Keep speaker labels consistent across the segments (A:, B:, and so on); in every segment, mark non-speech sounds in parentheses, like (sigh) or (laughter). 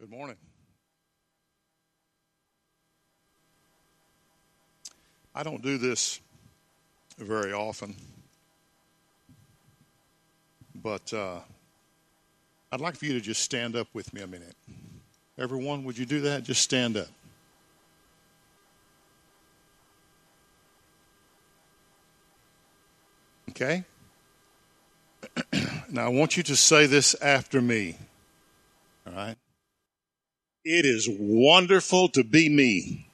A: Good morning. I don't do this very often, but uh, I'd like for you to just stand up with me a minute. Everyone, would you do that? Just stand up. Okay? (clears throat) now, I want you to say this after me. All right? It is wonderful to be me.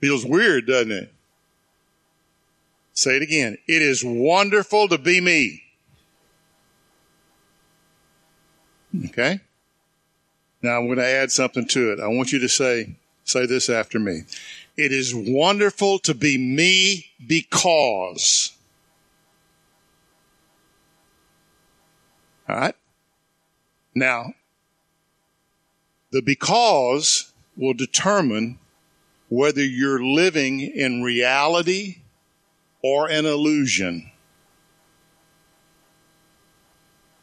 A: Feels weird, doesn't it? Say it again. It is wonderful to be me. Okay? Now I'm going to add something to it. I want you to say, say this after me. It is wonderful to be me because. All right? Now, the because will determine whether you're living in reality or an illusion.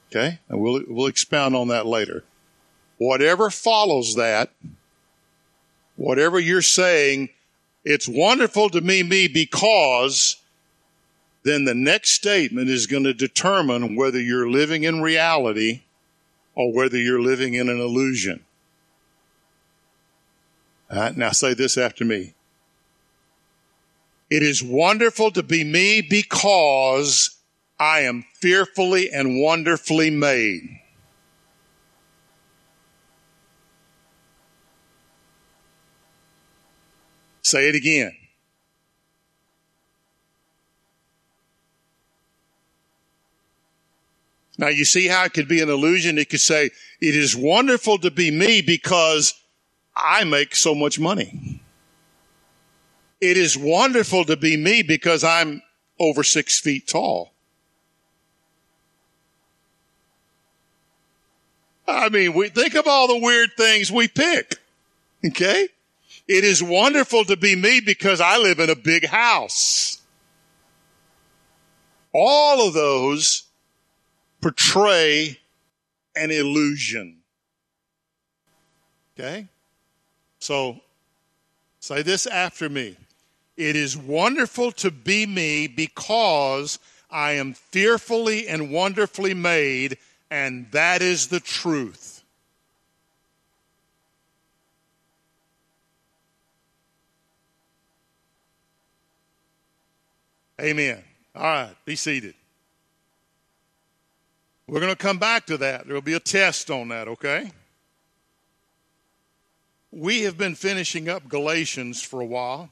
A: Okay? And we'll, we'll expound on that later. Whatever follows that, whatever you're saying, it's wonderful to me, me, because then the next statement is going to determine whether you're living in reality or whether you're living in an illusion. now say this after me. It is wonderful to be me because I am fearfully and wonderfully made. Say it again. Now you see how it could be an illusion. It could say, it is wonderful to be me because I make so much money. It is wonderful to be me because I'm over six feet tall. I mean, we think of all the weird things we pick. Okay? It is wonderful to be me because I live in a big house. All of those portray an illusion. Okay? So say this after me. It is wonderful to be me because I am fearfully and wonderfully made, and that is the truth. Amen. All right, be seated. We're going to come back to that. There will be a test on that, okay? We have been finishing up Galatians for a while.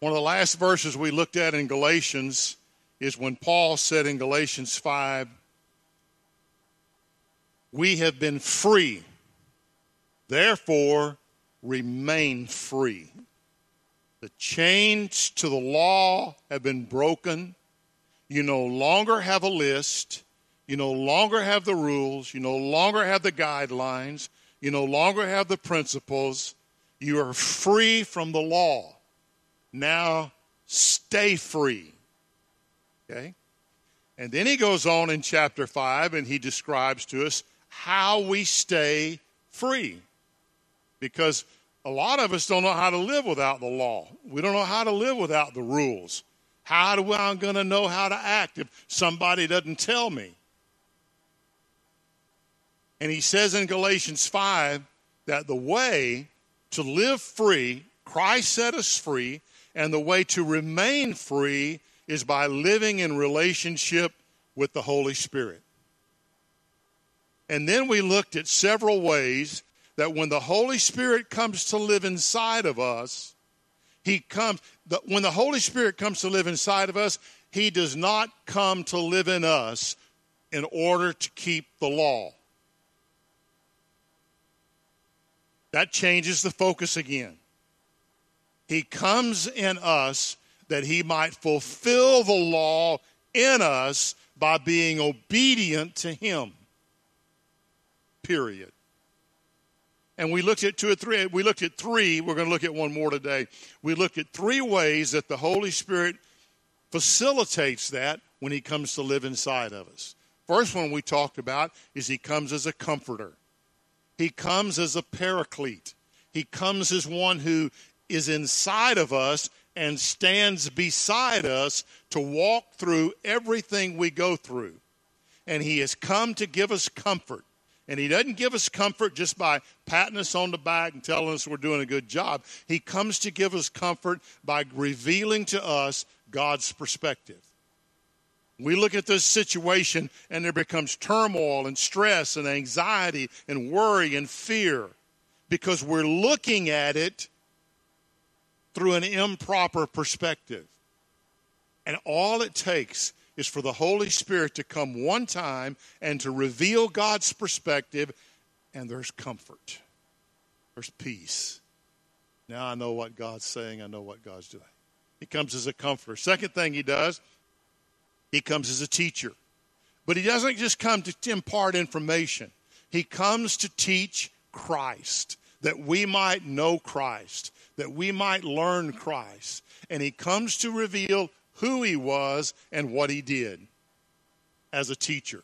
A: One of the last verses we looked at in Galatians is when Paul said in Galatians 5, We have been free, therefore remain free. The chains to the law have been broken. You no longer have a list. You no longer have the rules. You no longer have the guidelines. You no longer have the principles. You are free from the law. Now stay free. Okay? And then he goes on in chapter 5 and he describes to us how we stay free. Because a lot of us don't know how to live without the law. We don't know how to live without the rules. How do I going to know how to act if somebody doesn't tell me? And he says in Galatians 5 that the way to live free, Christ set us free, and the way to remain free is by living in relationship with the Holy Spirit. And then we looked at several ways that when the Holy Spirit comes to live inside of us, he comes the, when the Holy Spirit comes to live inside of us, he does not come to live in us in order to keep the law. That changes the focus again. He comes in us that he might fulfill the law in us by being obedient to him. Period. And we looked at two or three. We looked at three. We're going to look at one more today. We looked at three ways that the Holy Spirit facilitates that when he comes to live inside of us. First one we talked about is he comes as a comforter. He comes as a paraclete. He comes as one who is inside of us and stands beside us to walk through everything we go through. And he has come to give us comfort. And he doesn't give us comfort just by patting us on the back and telling us we're doing a good job. He comes to give us comfort by revealing to us God's perspective. We look at this situation and there becomes turmoil and stress and anxiety and worry and fear because we're looking at it through an improper perspective. And all it takes is for the Holy Spirit to come one time and to reveal God's perspective, and there's comfort, there's peace. Now I know what God's saying, I know what God's doing. He comes as a comforter. Second thing he does, he comes as a teacher. But he doesn't just come to impart information, he comes to teach Christ, that we might know Christ, that we might learn Christ. And he comes to reveal who he was and what he did as a teacher.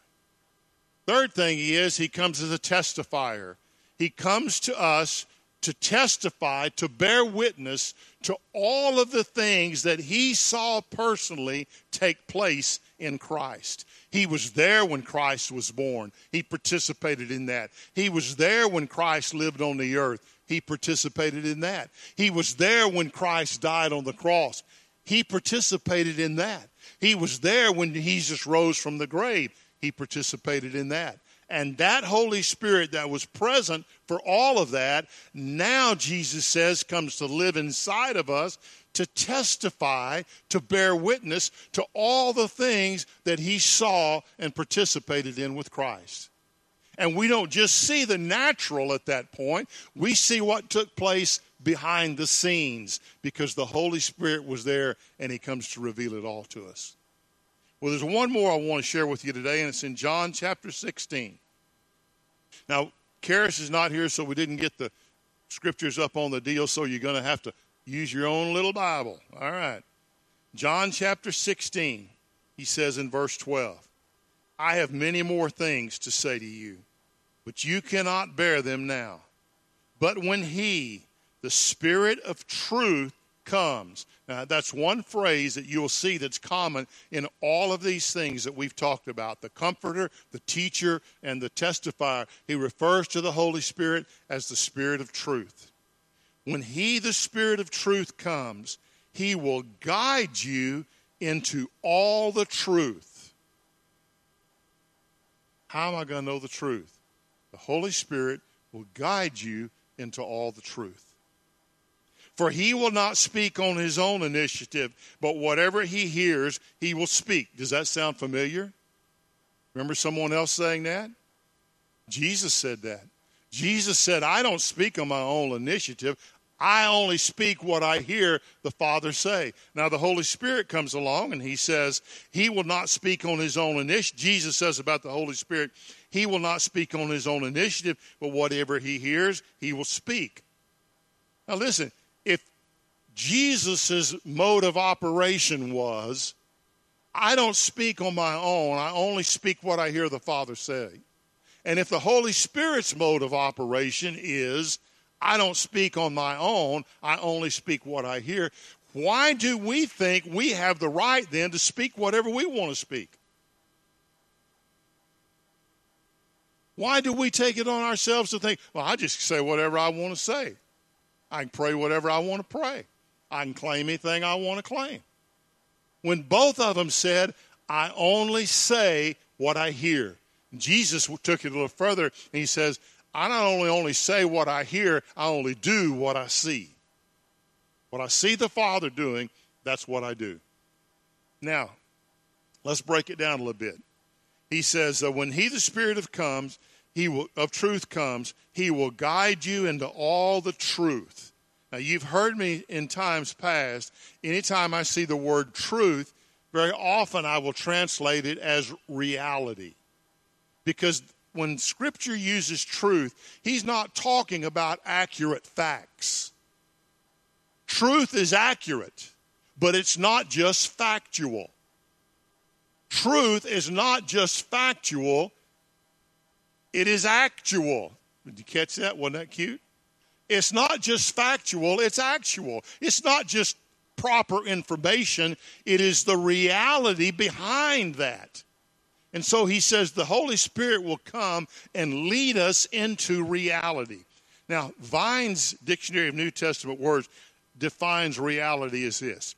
A: Third thing he is, he comes as a testifier. He comes to us to testify, to bear witness to all of the things that he saw personally take place in Christ. He was there when Christ was born. He participated in that. He was there when Christ lived on the earth. He participated in that. He was there when Christ died on the cross. He participated in that. He was there when Jesus rose from the grave. He participated in that. And that Holy Spirit that was present for all of that, now Jesus says comes to live inside of us to testify, to bear witness to all the things that he saw and participated in with Christ. And we don't just see the natural at that point, we see what took place behind the scenes because the Holy Spirit was there and He comes to reveal it all to us. Well, there's one more I want to share with you today, and it's in John chapter 16. Now, Karis is not here, so we didn't get the scriptures up on the deal, so you're going to have to use your own little Bible. All right. John chapter 16, he says in verse 12, I have many more things to say to you, but you cannot bear them now. But when He, the Spirit of truth comes. Now, that's one phrase that you'll see that's common in all of these things that we've talked about the comforter, the teacher, and the testifier. He refers to the Holy Spirit as the Spirit of truth. When He, the Spirit of truth, comes, He will guide you into all the truth. How am I going to know the truth? The Holy Spirit will guide you into all the truth. For he will not speak on his own initiative, but whatever he hears, he will speak. Does that sound familiar? Remember someone else saying that? Jesus said that. Jesus said, I don't speak on my own initiative. I only speak what I hear the Father say. Now, the Holy Spirit comes along and he says, He will not speak on his own initiative. Jesus says about the Holy Spirit, He will not speak on his own initiative, but whatever he hears, he will speak. Now, listen, Jesus' mode of operation was, I don't speak on my own, I only speak what I hear the Father say. And if the Holy Spirit's mode of operation is, I don't speak on my own, I only speak what I hear, why do we think we have the right then to speak whatever we want to speak? Why do we take it on ourselves to think, well, I just say whatever I want to say? I can pray whatever I want to pray. I can claim anything I want to claim. When both of them said, I only say what I hear. Jesus took it a little further and he says, I not only only say what I hear, I only do what I see. What I see the Father doing, that's what I do. Now, let's break it down a little bit. He says that when He, the Spirit of comes, he will, of truth comes, he will guide you into all the truth. Now, you've heard me in times past. Anytime I see the word truth, very often I will translate it as reality. Because when Scripture uses truth, he's not talking about accurate facts. Truth is accurate. but it's not just factual. Truth is not just factual, it is actual. Did you catch that? Wasn't that cute? It's not just factual, it's actual. It's not just proper information, it is the reality behind that. And so he says the Holy Spirit will come and lead us into reality. Now, Vine's Dictionary of New Testament Words defines reality as this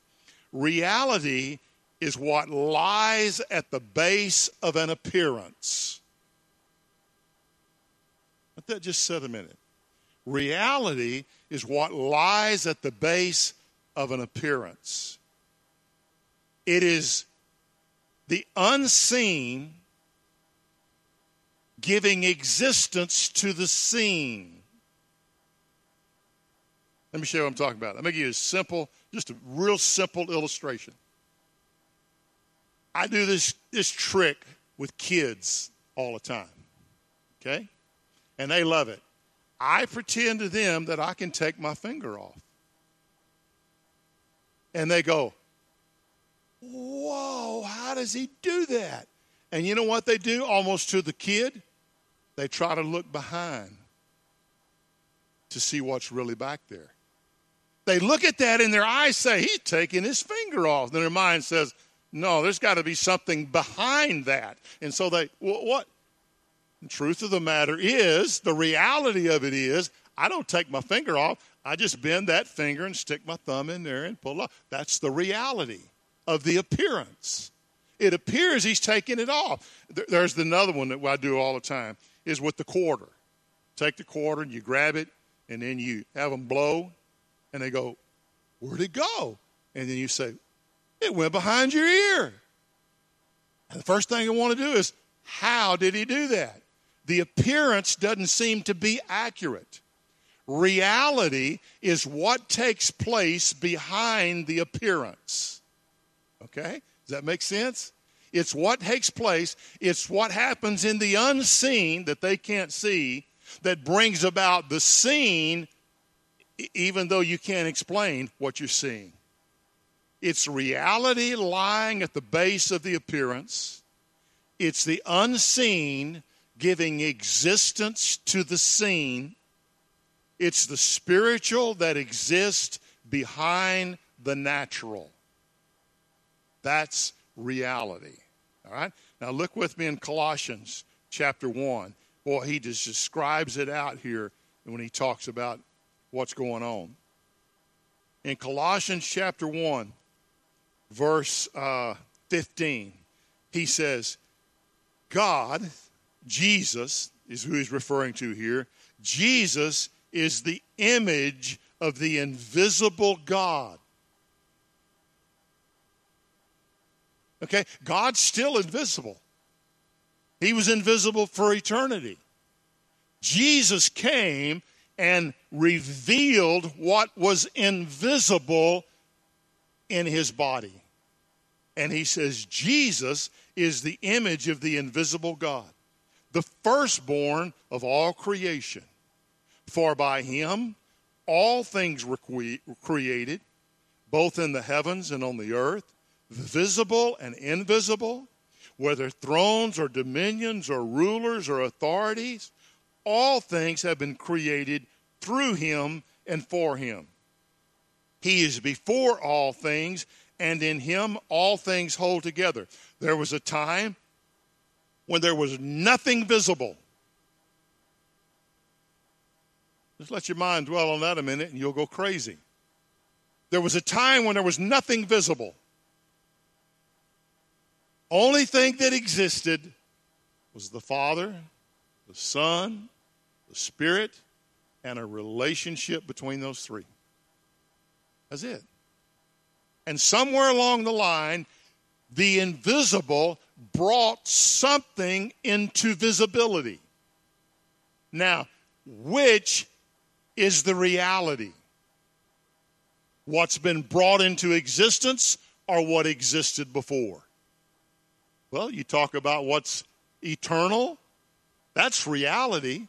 A: reality is what lies at the base of an appearance. Let that just sit a minute. Reality is what lies at the base of an appearance. It is the unseen giving existence to the seen. Let me show you what I'm talking about. Going to give you a simple, just a real simple illustration. I do this, this trick with kids all the time. Okay? And they love it. I pretend to them that I can take my finger off. And they go, Whoa, how does he do that? And you know what they do almost to the kid? They try to look behind to see what's really back there. They look at that and their eyes say, He's taking his finger off. And their mind says, No, there's got to be something behind that. And so they, what? The truth of the matter is, the reality of it is, I don't take my finger off. I just bend that finger and stick my thumb in there and pull up. That's the reality of the appearance. It appears he's taking it off. There's another one that I do all the time is with the quarter. Take the quarter and you grab it, and then you have them blow, and they go, Where'd it go? And then you say, It went behind your ear. And the first thing I want to do is, How did he do that? The appearance doesn't seem to be accurate. Reality is what takes place behind the appearance. Okay? Does that make sense? It's what takes place, it's what happens in the unseen that they can't see that brings about the seen, even though you can't explain what you're seeing. It's reality lying at the base of the appearance, it's the unseen giving existence to the seen. It's the spiritual that exists behind the natural. That's reality. All right? Now look with me in Colossians chapter 1. Boy, he just describes it out here when he talks about what's going on. In Colossians chapter 1, verse uh, 15, he says, God, Jesus, is who he's referring to here. Jesus is the image of the invisible God. Okay? God's still invisible. He was invisible for eternity. Jesus came and revealed what was invisible in his body. And he says, Jesus is the image of the invisible God, the firstborn of all creation. For by him all things were created, both in the heavens and on the earth visible and invisible, whether thrones or dominions or rulers or authorities, all things have been created through him and for him. He is before all things, and in him all things hold together. There was a time when there was nothing visible. Just let your mind dwell on that a minute and you'll go crazy. There was a time when there was nothing visible. Only thing that existed was the Father, the Son, the Spirit, and a relationship between those three. That's it. And somewhere along the line, the invisible brought something into visibility. Now, which is the reality? What's been brought into existence or what existed before? Well, you talk about what's eternal, that's reality.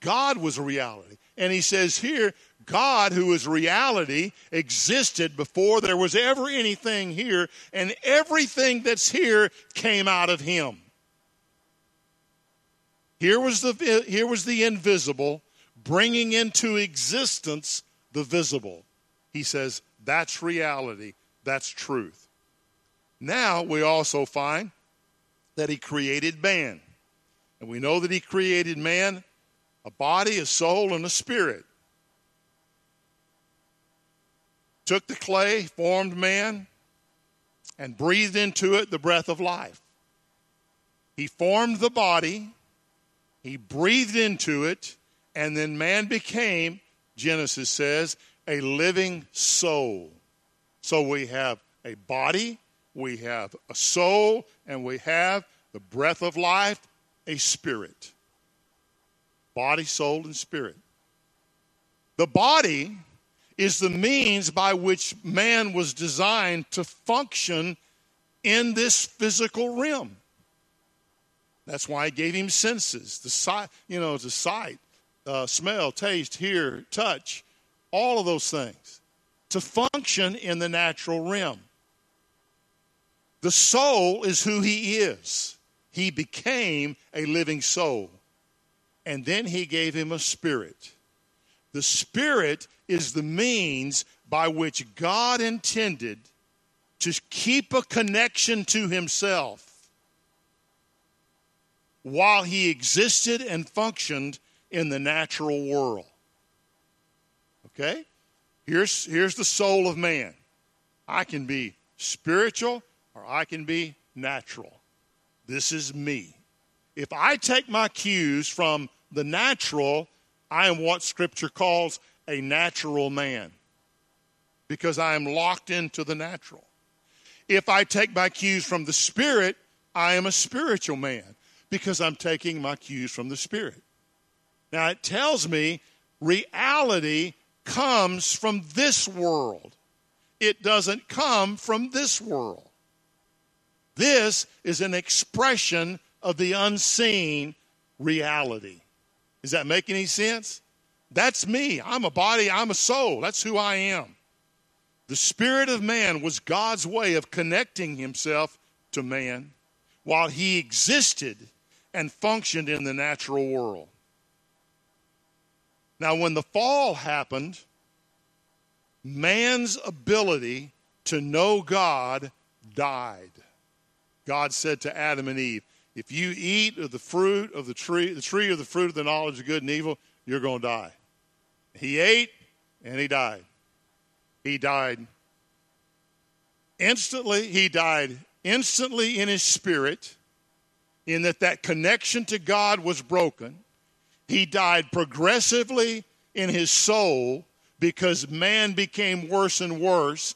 A: God was a reality. And he says here, God, who is reality, existed before there was ever anything here, and everything that's here came out of him. Here was the, here was the invisible bringing into existence the visible. He says, that's reality, that's truth. Now we also find that he created man. And we know that he created man a body, a soul, and a spirit. Took the clay, formed man, and breathed into it the breath of life. He formed the body, he breathed into it, and then man became, Genesis says, a living soul. So we have a body, we have a soul, and we have the breath of life, a spirit. Body, soul, and spirit. The body is the means by which man was designed to function in this physical realm. That's why he gave him senses, the sight, you know, to sight, uh, smell, taste, hear, touch, all of those things to function in the natural realm. The soul is who he is. He became a living soul. And then he gave him a spirit. The spirit is the means by which God intended to keep a connection to himself while he existed and functioned in the natural world. Okay? Here's, here's the soul of man I can be spiritual or I can be natural. This is me. If I take my cues from the natural, I am what Scripture calls a natural man because I am locked into the natural. If I take my cues from the Spirit, I am a spiritual man because I'm taking my cues from the Spirit. Now, it tells me reality comes from this world, it doesn't come from this world. This is an expression of the unseen reality. Does that make any sense? That's me. I'm a body, I'm a soul. That's who I am. The spirit of man was God's way of connecting himself to man while he existed and functioned in the natural world. Now, when the fall happened, man's ability to know God died. God said to Adam and Eve, If you eat of the fruit of the tree, the tree of the fruit of the knowledge of good and evil, you're going to die. He ate and he died. He died instantly. He died instantly in his spirit, in that that connection to God was broken. He died progressively in his soul because man became worse and worse.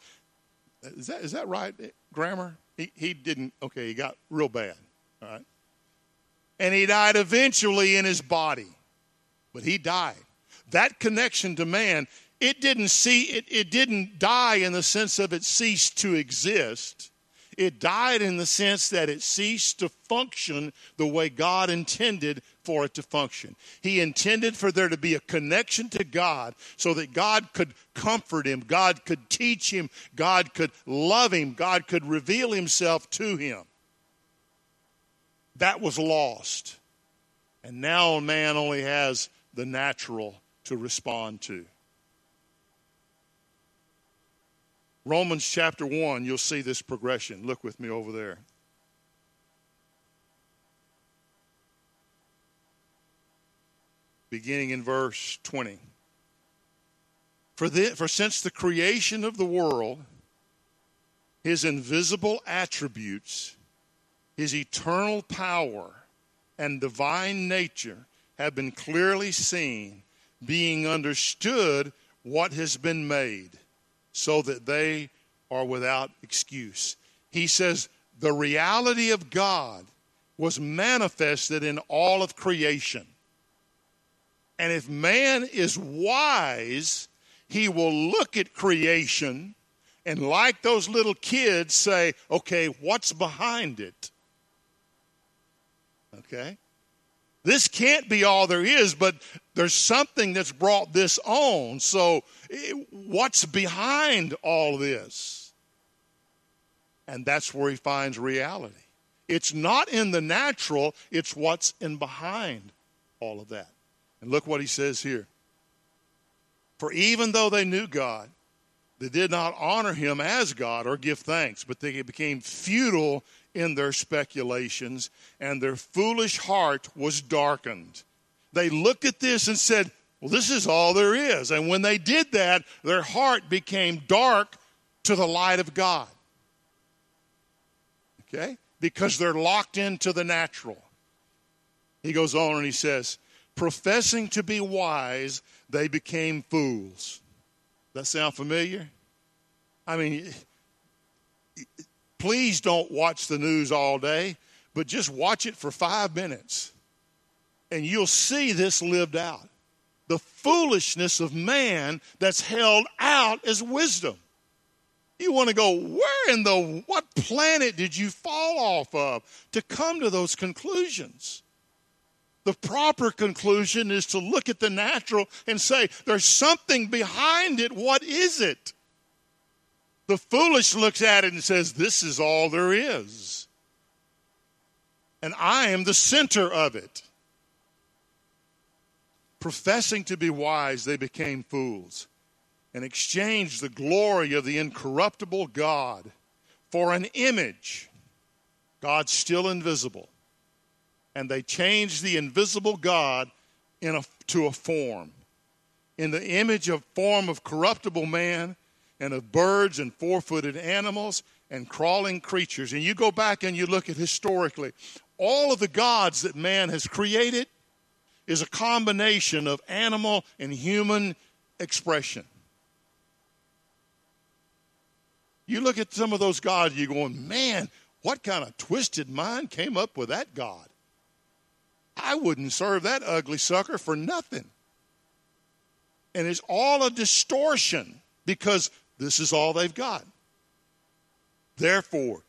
A: Is that, is that right, grammar? He, he didn't, okay, he got real bad, all right? And he died eventually in his body, but he died. That connection to man, it didn't see, it, it didn't die in the sense of it ceased to exist. It died in the sense that it ceased to function the way God intended for it to function. He intended for there to be a connection to God so that God could comfort him, God could teach him, God could love him, God could reveal himself to him. That was lost. And now man only has the natural to respond to. Romans chapter 1, you'll see this progression. Look with me over there. beginning in verse 20. For, the, for since the creation of the world, his invisible attributes, his eternal power, and divine nature have been clearly seen, being understood what has been made, so that they are without excuse. He says, The reality of God was manifested in all of creation. And if man is wise, he will look at creation and, like those little kids, say, okay, what's behind it? Okay? This can't be all there is, but there's something that's brought this on. So, eh, what's behind all this? And that's where he finds reality. It's not in the natural, it's what's in behind all of that. And look what he says here. For even though they knew God, they did not honor him as God or give thanks, but they became futile in their speculations, and their foolish heart was darkened. They looked at this and said, Well, this is all there is. And when they did that, their heart became dark to the light of God. Okay? Because they're locked into the natural. He goes on and he says, Professing to be wise, they became fools. That sound familiar? I mean, please don't watch the news all day, but just watch it for five minutes and you'll see this lived out. The foolishness of man that's held out as wisdom. You want to go, where in the, what planet did you fall off of to come to those conclusions? The proper conclusion is to look at the natural and say, there's something behind it. What is it? The foolish looks at it and says, This is all there is. And I am the center of it. Professing to be wise, they became fools and exchanged the glory of the incorruptible God for an image, God still invisible. And they changed the invisible God in a, to a form. In the image of form of corruptible man, and of birds and four footed animals and crawling creatures. And you go back and you look at historically, all of the gods that man has created is a combination of animal and human expression. You look at some of those gods, you're going, man, what kind of twisted mind came up with that God? I wouldn't serve that ugly sucker for nothing. And it's all a distortion because this is all they've got. Therefore,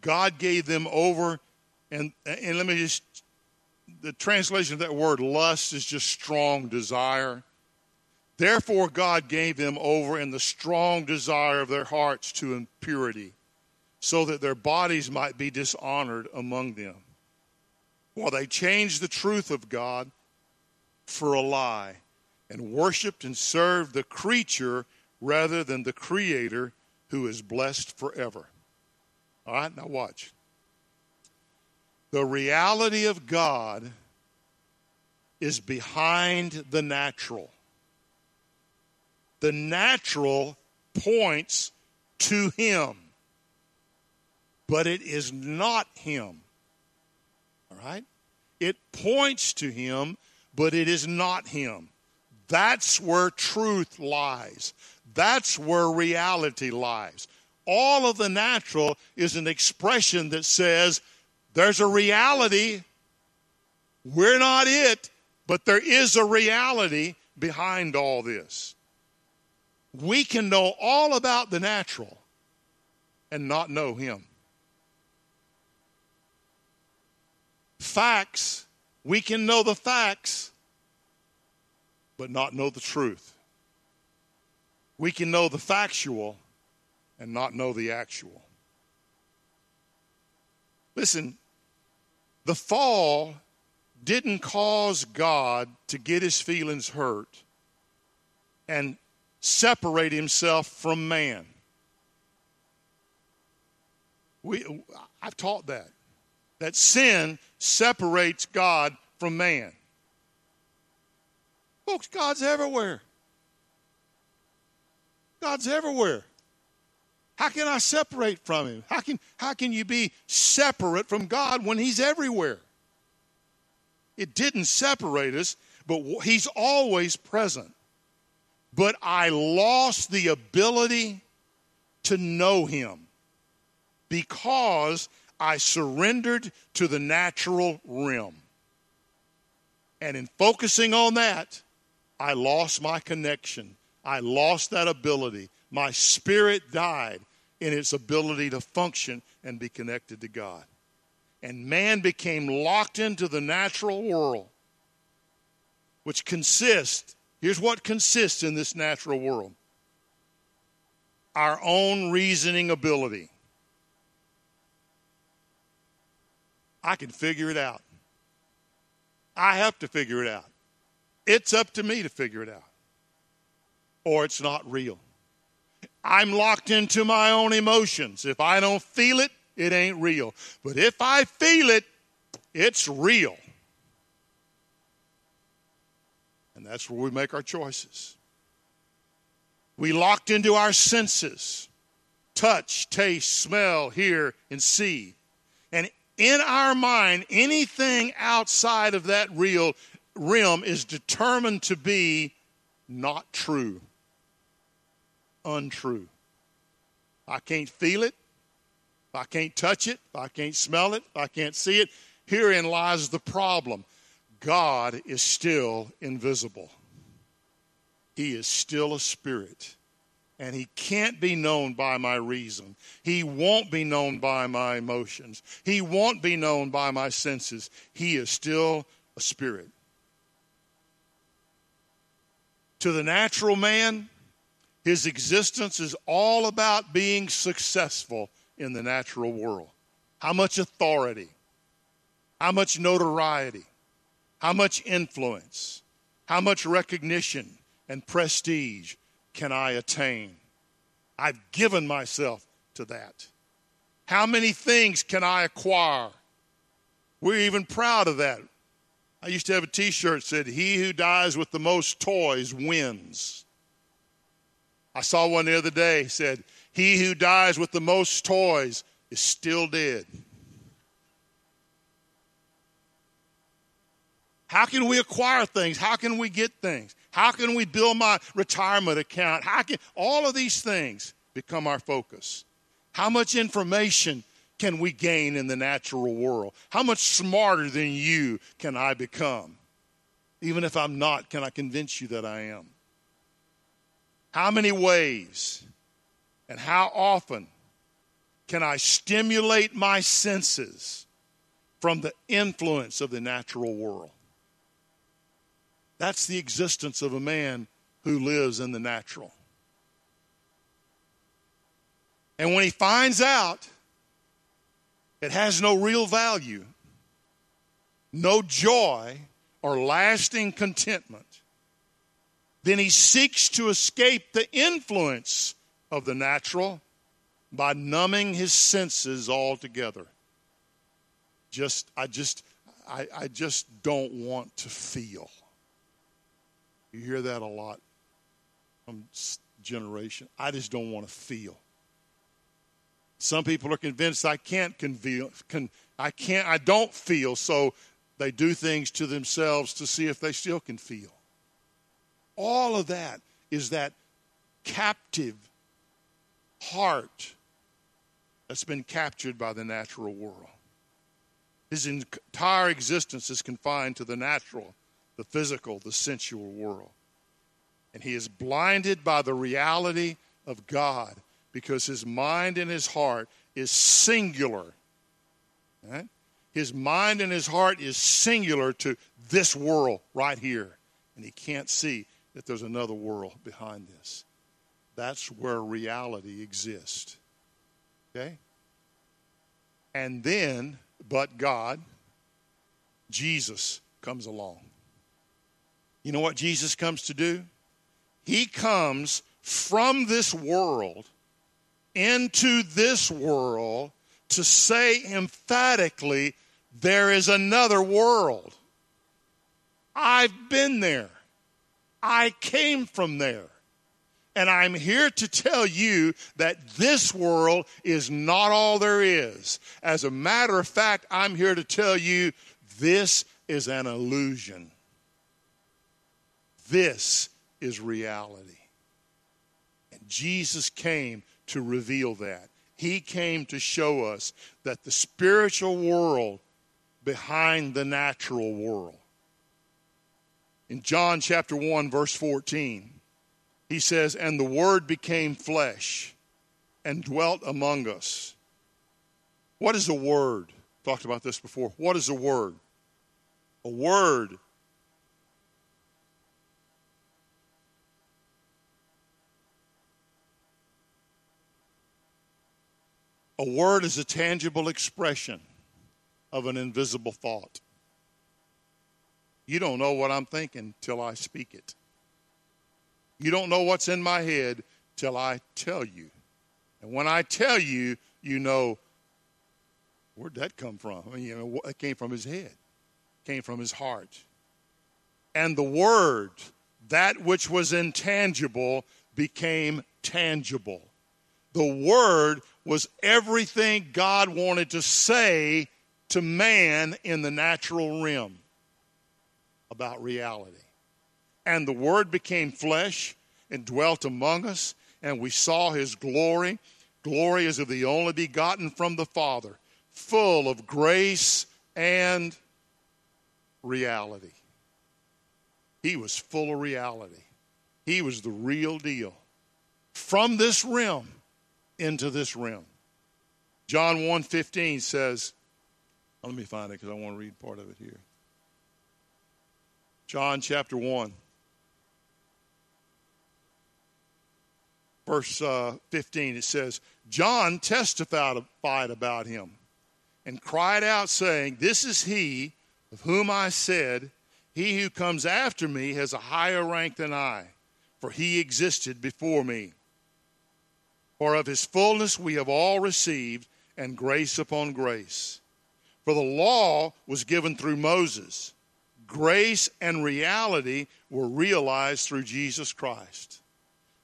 A: God gave them over, and, and let me just, the translation of that word lust is just strong desire. Therefore, God gave them over in the strong desire of their hearts to impurity, so that their bodies might be dishonored among them. While they changed the truth of God for a lie and worshiped and served the creature rather than the Creator who is blessed forever. All right, now watch. The reality of God is behind the natural. The natural points to Him, but it is not Him. All right? It points to Him, but it is not Him. That's where truth lies. That's where reality lies. All of the natural is an expression that says there's a reality. We're not it, but there is a reality behind all this. We can know all about the natural and not know Him. Facts, we can know the facts, but not know the truth. We can know the factual and not know the actual. Listen, the fall didn't cause God to get his feelings hurt and separate himself from man. We, I've taught that. That sin separates God from man. Folks, God's everywhere. God's everywhere. How can I separate from him? How can, how can you be separate from God when he's everywhere? It didn't separate us, but he's always present. But I lost the ability to know him because I surrendered to the natural realm. And in focusing on that, I lost my connection I lost that ability. My spirit died in its ability to function and be connected to God. and man became locked into the natural world, which consists, here's what consists in this natural world our own reasoning ability. I can figure it out. I have to figure it out. It's up to me to figure it out, or it's not real. I'm locked into my own emotions. If I don't feel it, it ain't real. But if I feel it, it's real. And that's where we make our choices. We locked into our senses touch, taste, smell, hear, and see. And in our mind, anything outside of that real realm is determined to be not true, untrue. I can't feel it. I can't touch it. I can't smell it. I can't see it. Herein lies the problem God is still invisible, He is still a spirit and he can't be known by my reason. He won't be known by my emotions. He won't be known by my senses. He is still a spirit. To the natural man, his existence is all about being successful in the natural world. How much authority, how much notoriety, how much influence, how much recognition and prestige can I attain? I've given myself to that. How many things can I acquire? We're even proud of that. I used to have a t shirt that said, He who dies with the most toys wins. I saw one the other day said, He who dies with the most toys is still dead. How can we acquire things? How can we get things? How can we build my retirement account? How can all of these things become our focus? How much information can we gain in the natural world? How much smarter than you can I become? Even if I'm not, can I convince you that I am? How many ways and how often can I stimulate my senses from the influence of the natural world? That's the existence of a man who lives in the natural. And when he finds out it has no real value, no joy, or lasting contentment, then he seeks to escape the influence of the natural by numbing his senses altogether. Just, I just, I, I just don't want to feel. You hear that a lot from generation. I just don't want to feel. Some people are convinced I can't convey, can, I can't, I don't feel, so they do things to themselves to see if they still can feel. All of that is that captive heart that's been captured by the natural world. His entire existence is confined to the natural the physical, the sensual world. And he is blinded by the reality of God because his mind and his heart is singular. Right? His mind and his heart is singular to this world right here. And he can't see that there's another world behind this. That's where reality exists. Okay? And then, but God, Jesus comes along. You know what Jesus comes to do? He comes from this world into this world to say emphatically, there is another world. I've been there. I came from there. And I'm here to tell you that this world is not all there is. As a matter of fact, I'm here to tell you this is an illusion. This is reality. And Jesus came to reveal that. He came to show us that the spiritual world behind the natural world. In John chapter 1 verse 14, he says, "And the word became flesh and dwelt among us." What is a word, talked about this before. What is a word? A word A word is a tangible expression of an invisible thought. You don't know what I'm thinking till I speak it. You don't know what's in my head till I tell you. And when I tell you, you know where'd that come from? I mean, you know, it came from his head, came from his heart. And the word, that which was intangible, became tangible. The word was everything God wanted to say to man in the natural realm about reality. And the Word became flesh and dwelt among us, and we saw His glory. Glory as of the only begotten from the Father, full of grace and reality. He was full of reality. He was the real deal. From this realm into this realm. John 1:15 says, let me find it because I want to read part of it here. John chapter 1, verse uh, 15, it says, John testified about him and cried out, saying, This is he of whom I said, He who comes after me has a higher rank than I, for he existed before me. For of his fullness we have all received, and grace upon grace. For the law was given through Moses, grace and reality were realized through Jesus Christ.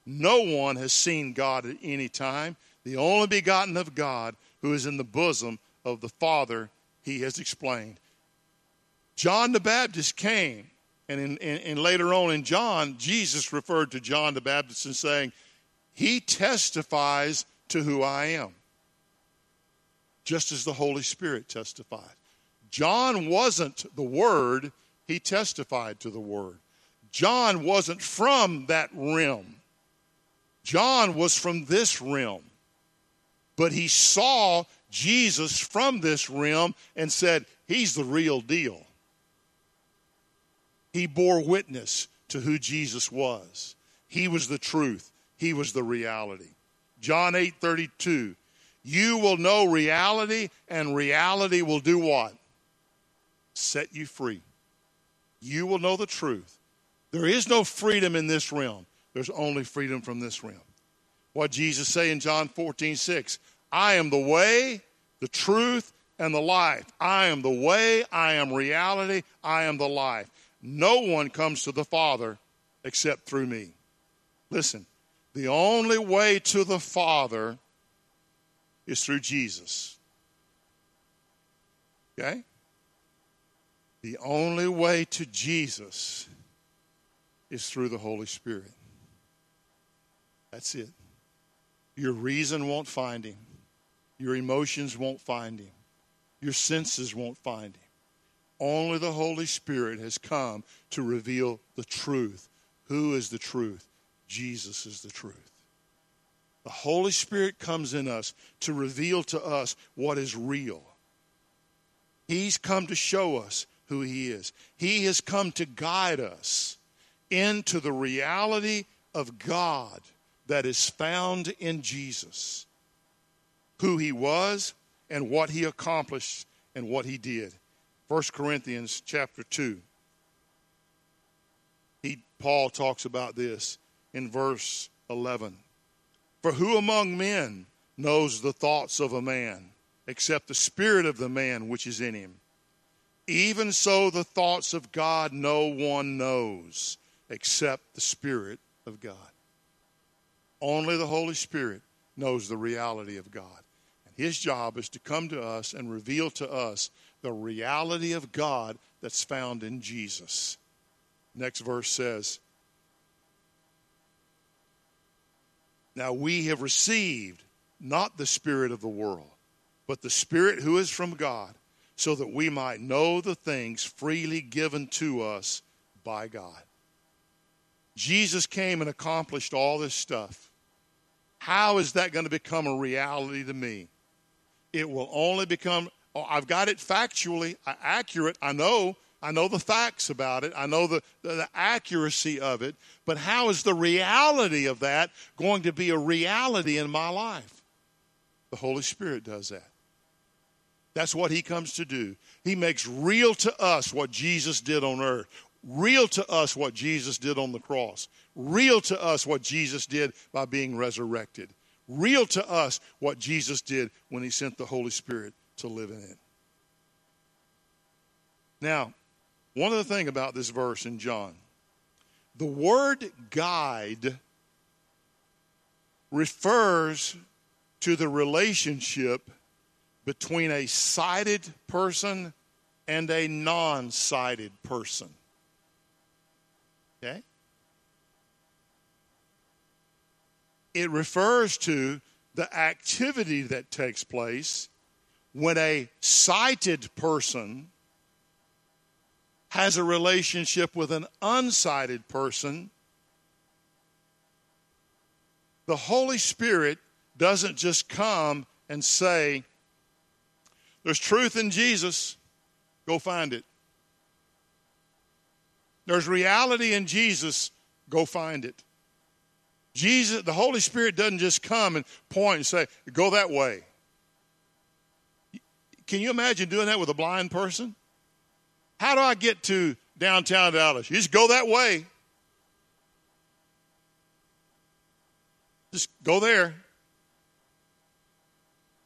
A: No one has seen God at any time. The only begotten of God, who is in the bosom of the Father, he has explained. John the Baptist came, and, in, in, later on in John, Jesus referred to John the Baptist and saying, he testifies to who I am, just as the Holy Spirit testified. John wasn't the Word, he testified to the Word. John wasn't from that realm. John was from this realm. But he saw Jesus from this realm and said, He's the real deal. He bore witness to who Jesus was. He was the truth. He was the reality. John 8 32. You will know reality, and reality will do what? Set you free. You will know the truth. There is no freedom in this realm, there's only freedom from this realm. What Jesus say in John 14 6 I am the way, the truth, and the life. I am the way, I am reality, I am the life. No one comes to the Father except through me. Listen, the only way to the Father is through Jesus. Okay? The only way to Jesus is through the Holy Spirit. That's it. Your reason won't find him. Your emotions won't find him. Your senses won't find him. Only the Holy Spirit has come to reveal the truth. Who is the truth? Jesus is the truth. The Holy Spirit comes in us to reveal to us what is real. He's come to show us who He is. He has come to guide us into the reality of God that is found in Jesus, who He was and what He accomplished and what He did. 1 Corinthians chapter 2. He, Paul talks about this in verse 11. For who among men knows the thoughts of a man except the spirit of the man which is in him? Even so, the thoughts of God no one knows except the Spirit of God. Only the Holy Spirit knows the reality of God. And His job is to come to us and reveal to us the reality of God that's found in Jesus. Next verse says, Now we have received not the Spirit of the world, but the Spirit who is from God, so that we might know the things freely given to us by God. Jesus came and accomplished all this stuff. How is that going to become a reality to me? It will only become oh, I've got it factually accurate. I know I know the facts about it. I know the, the, accuracy of it. But how is the reality of that going to be a reality in my life? The Holy Spirit does that. That's what He comes to do. He makes real to us what Jesus did on earth, real to us what Jesus did on the cross, real to us what Jesus did by being resurrected, real to us what Jesus did when He sent the Holy Spirit to live in it. Now, one other thing about this verse in John the word guide refers to the relationship between a sighted person and a non sighted person. Okay? It refers to the activity that takes place when a sighted person has a relationship with an unsighted person, the Holy Spirit doesn't just come and say, There's truth in Jesus, go find it. There's reality in Jesus, go find it. Jesus, the Holy Spirit doesn't just come and point and say, Go that way. Can you imagine doing that with a blind person? How do I get to downtown Dallas? You just go that way. Just go there.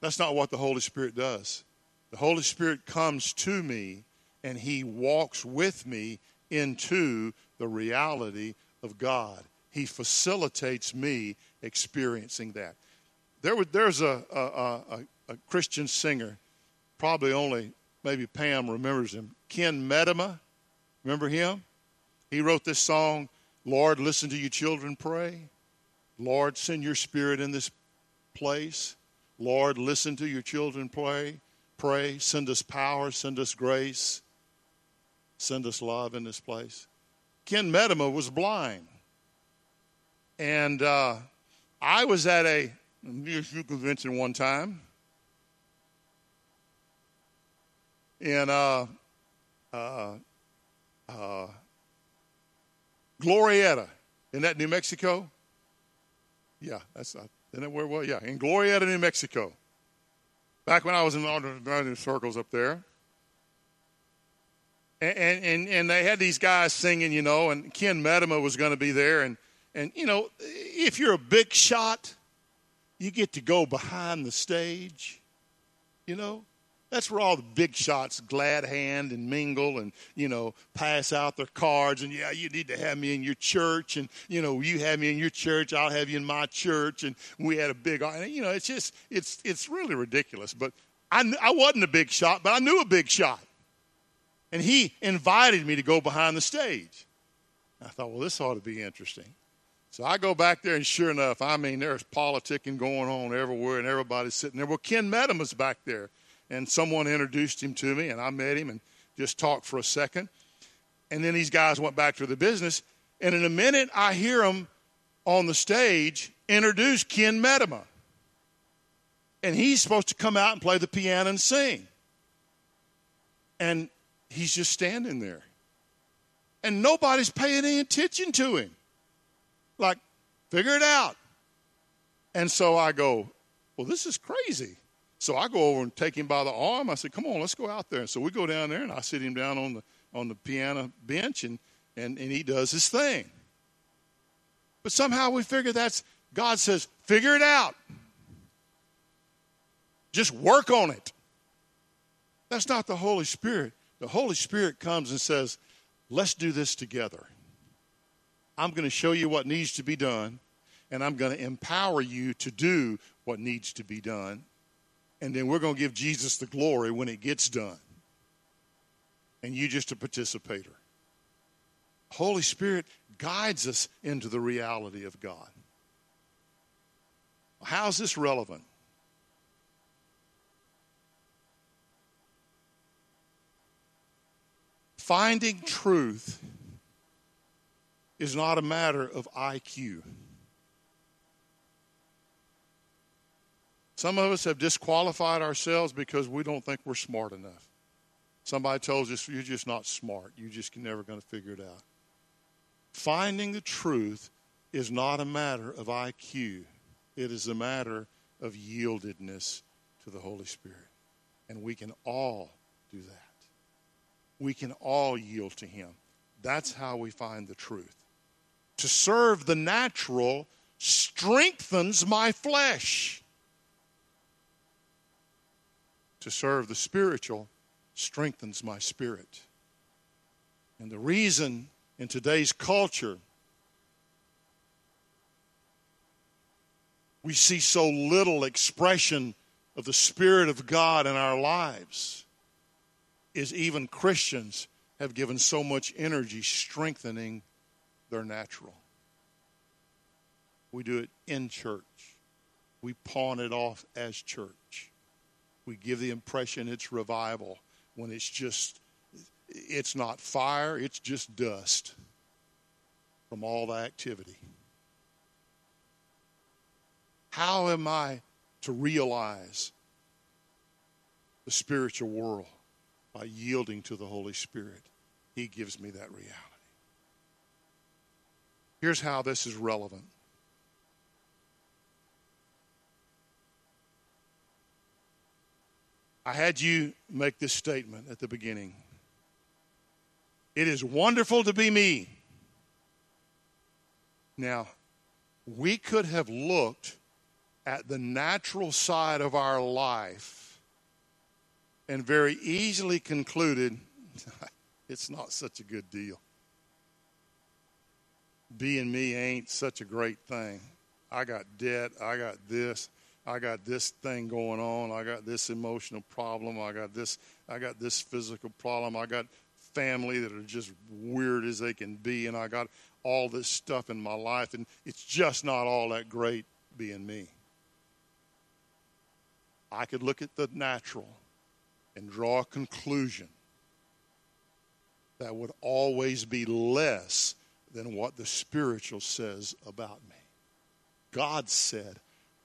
A: That's not what the Holy Spirit does. The Holy Spirit comes to me and He walks with me into the reality of God. He facilitates me experiencing that. There was, there's a, a, a, a Christian singer, probably only maybe Pam remembers him, Ken Medema. Remember him? He wrote this song, Lord, listen to your children pray. Lord, send your spirit in this place. Lord, listen to your children pray. Pray. Send us power. Send us grace. Send us love in this place. Ken Medema was blind. And uh, I was at a music convention one time. In uh, uh, uh, Glorieta. Isn't that New Mexico? Yeah, that's uh, isn't that where was? Yeah, in Glorieta, New Mexico. Back when I was in the circles up there. And, and, and they had these guys singing, you know, and Ken Medema was going to be there. And, and, you know, if you're a big shot, you get to go behind the stage, you know. That's where all the big shots glad hand and mingle and, you know, pass out their cards and, yeah, you need to have me in your church. And, you know, you have me in your church, I'll have you in my church. And we had a big, you know, it's just, it's, it's really ridiculous. But I, I wasn't a big shot, but I knew a big shot. And he invited me to go behind the stage. I thought, well, this ought to be interesting. So I go back there, and sure enough, I mean, there's politicking going on everywhere, and everybody's sitting there. Well, Ken Medema's back there and someone introduced him to me, and I met him and just talked for a second. And then these guys went back to the business, and in a minute, I hear them on the stage introduce Ken Medema. And he's supposed to come out and play the piano and sing. And he's just standing there. And nobody's paying any attention to him. Like, figure it out. And so I go, well, this is crazy. So I go over and take him by the arm. I said, "Come on, let's go out there." And so we go down there, and I sit him down on the on the piano bench, and and and he does his thing. But somehow we figure that's God says, "Figure it out. Just work on it." That's not the Holy Spirit. The Holy Spirit comes and says, "Let's do this together." I'm going to show you what needs to be done, and I'm going to empower you to do what needs to be done and then we're going to give Jesus the glory when it gets done. And you just a participator. Holy Spirit guides us into the reality of God. How is this relevant? Finding truth is not a matter of IQ. Some of us have disqualified ourselves because we don't think we're smart enough. Somebody tells us you're just not smart. You're just never going to figure it out. Finding the truth is not a matter of IQ, it is a matter of yieldedness to the Holy Spirit. And we can all do that. We can all yield to Him. That's how we find the truth. To serve the natural strengthens my flesh. To serve the spiritual strengthens my spirit. And the reason in today's culture we see so little expression of the Spirit of God in our lives is even Christians have given so much energy strengthening their natural. We do it in church. We pawn it off as church. We give the impression it's revival when it's just, it's not fire, it's just dust from all the activity. How am I to realize the spiritual world? By yielding to the Holy Spirit. He gives me that reality. Here's how this is relevant. I had you make this statement at the beginning. It is wonderful to be me. Now, we could have looked at the natural side of our life and very easily concluded (laughs) it's not such a good deal. Being me ain't such a great thing. I got debt, I got this. I got this thing going on. I got this emotional problem. I got this. I got this physical problem. I got family that are just weird as they can be, and I got all this stuff in my life, and it's just not all that great being me. I could look at the natural and draw a conclusion that would always be less than what the spiritual says about me. God said,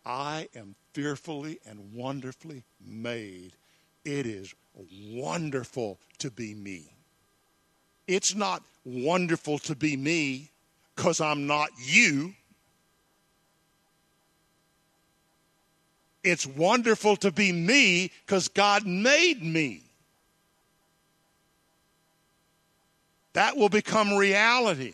A: I am fearfully and wonderfully made. It is wonderful to be me. It's not wonderful to be me because I'm not you. It's wonderful to be me because God made me. That will become reality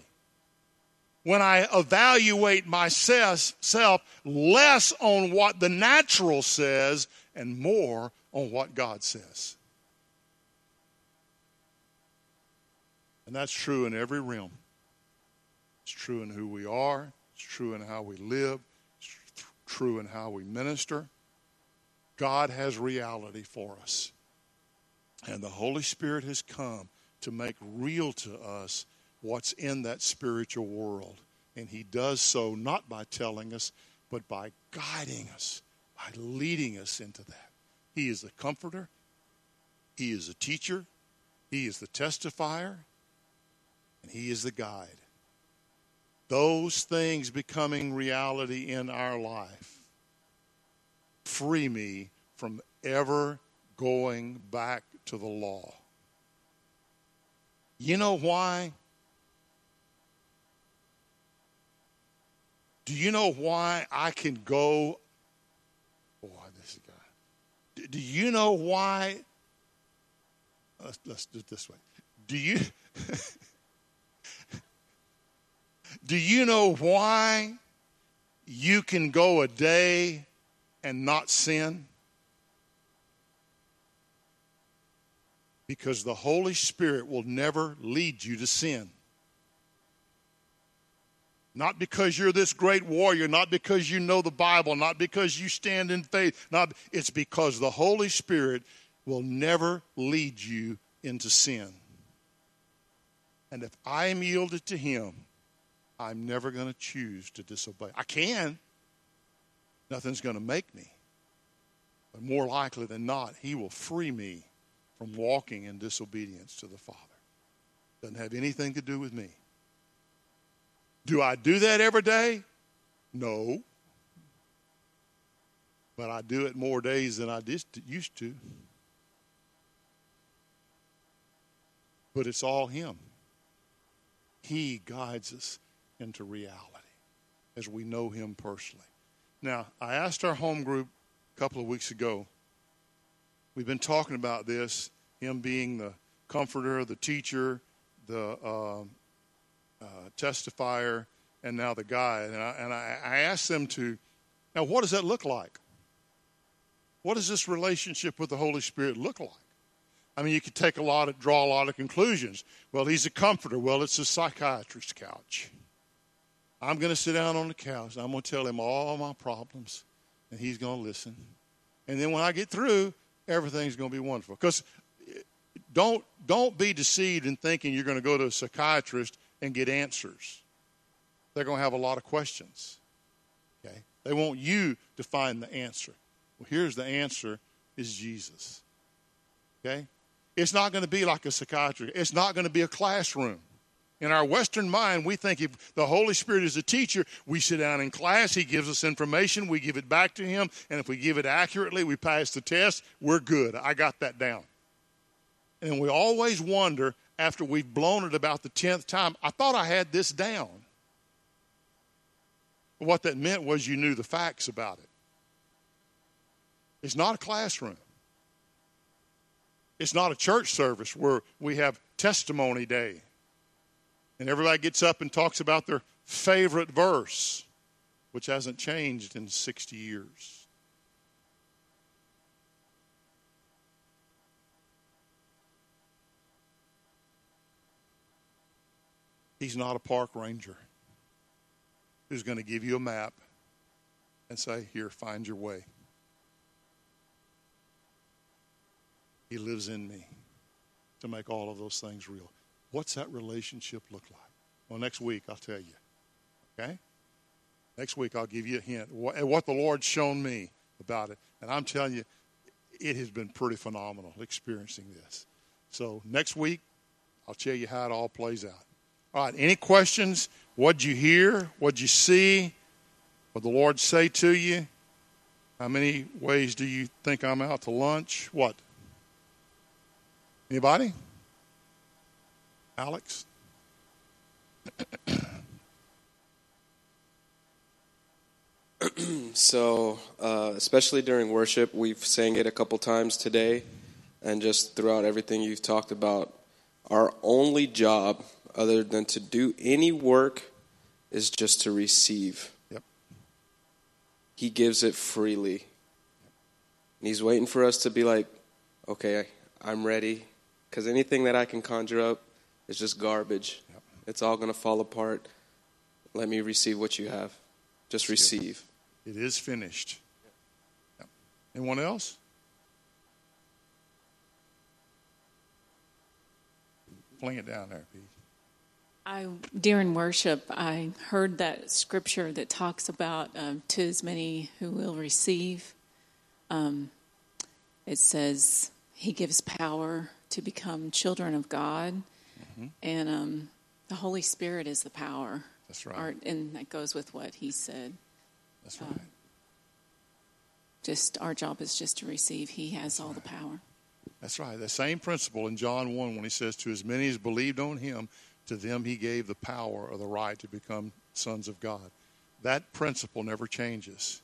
A: when I evaluate myself less on what the natural says and more on what God says. And that's true in every realm. It's true in who we are, it's true in how we live, it's true in how we minister. God has reality for us. And the Holy Spirit has come to make real to us what's in that spiritual world. And He does so not by telling us, but by guiding us, by leading us into that. He is the comforter, He is the teacher, He is the testifier, and He is the guide. Those things becoming reality in our life free me from ever going back to the law. You know why? Do you know why I can go? Boy, this guy. Do you know why? Let's, let's do it this way. Do you? (laughs) do you know why you can go a day and not sin? Because the Holy Spirit will never lead you to sin. Not because you're this great warrior, not because you know the Bible, not because you stand in faith. Not, it's because the Holy Spirit will never lead you into sin. And if I am yielded to Him, I'm never going to choose to disobey. I can. Nothing's going to make me. But more likely than not, He will free me from walking in disobedience to the Father. Doesn't have anything to do with me. Do I do that every day? No. but I do it more days than I just used to. But it's all Him. He guides us into reality as we know Him personally. Now, I asked our home group a couple of weeks ago. We've been talking about this, Him being the comforter, the teacher, the uh, uh, testifier, and now the guide. And, I, and I, I asked them to, now, what does that look like? What does this relationship with the Holy Spirit look like? I mean, you could take a lot of, draw a lot of conclusions. Well, he's a comforter. Well, it's a psychiatrist's couch. I'm going to sit down on the couch and I'm going to tell him all my problems, and he's going to listen. And then when I get through, everything's going to be wonderful. Because don't don't be deceived in thinking you're going to go to a psychiatrist and get answers. They're going to have a lot of questions. Okay? They want you to find the answer. Well, here's the answer is Jesus. Okay? It's not going to be like a psychiatrist. It's not going to be a classroom. In our Western mind, we think if the Holy Spirit is a teacher, we sit down in class, He gives us information, we give it back to Him, and if we give it accurately, we pass the test, we're good. I got that down. And we always wonder after we've blown it about the 10th time, I thought I had this down. What that meant was you knew the facts about it. It's not a classroom. It's not a church service where we have testimony day and everybody gets up and talks about their favorite verse, which hasn't changed in 60 years. He's not a park ranger who's going to give you a map and say, Here, find your way. He lives in me to make all of those things real. What's that relationship look like? Well, next week I'll tell you. Okay? Next week I'll give you a hint. What the Lord's shown me about it. And I'm telling you, it has been pretty phenomenal experiencing this. So next week, I'll tell you how it all plays out. All right, any questions? What'd you hear? What'd you see? What the Lord say to you? How many ways do you think I'm out to lunch? What? Anybody? Alex? (clears throat)
B: so, uh, especially during worship, we've sang it a couple times today, and just throughout everything you've talked about, our only job, other than to do any work, is just to receive.
A: Yep.
B: He gives it freely. And He's waiting for us to be like, okay, I'm ready. Because anything that I can conjure up is just garbage. Yep. It's all going to fall apart. Let me receive what you have. Just That's receive.
A: Good. It is finished. Yep. Anyone else? Fling it down there, Pete.
C: I during worship, I heard that scripture that talks about um, to as many who will receive. Um, it says He gives power to become children of God, mm-hmm. and um, the Holy Spirit is the power.
A: That's right. Our,
C: and that goes with what He said.
A: That's right.
C: just our job is just to receive. He has That's all right. the power.
A: That's right. The same principle in John 1 when he says, To as many as believed on him, to them he gave the power or the right to become sons of God. That principle never changes.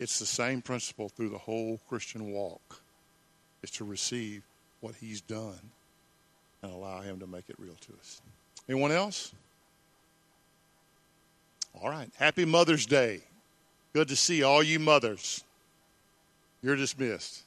A: It's the same principle through the whole Christian walk. Is to receive what he's done and allow him to make it real to us. Anyone else? All right. Happy Mother's Day. Good to see all you mothers. You're dismissed.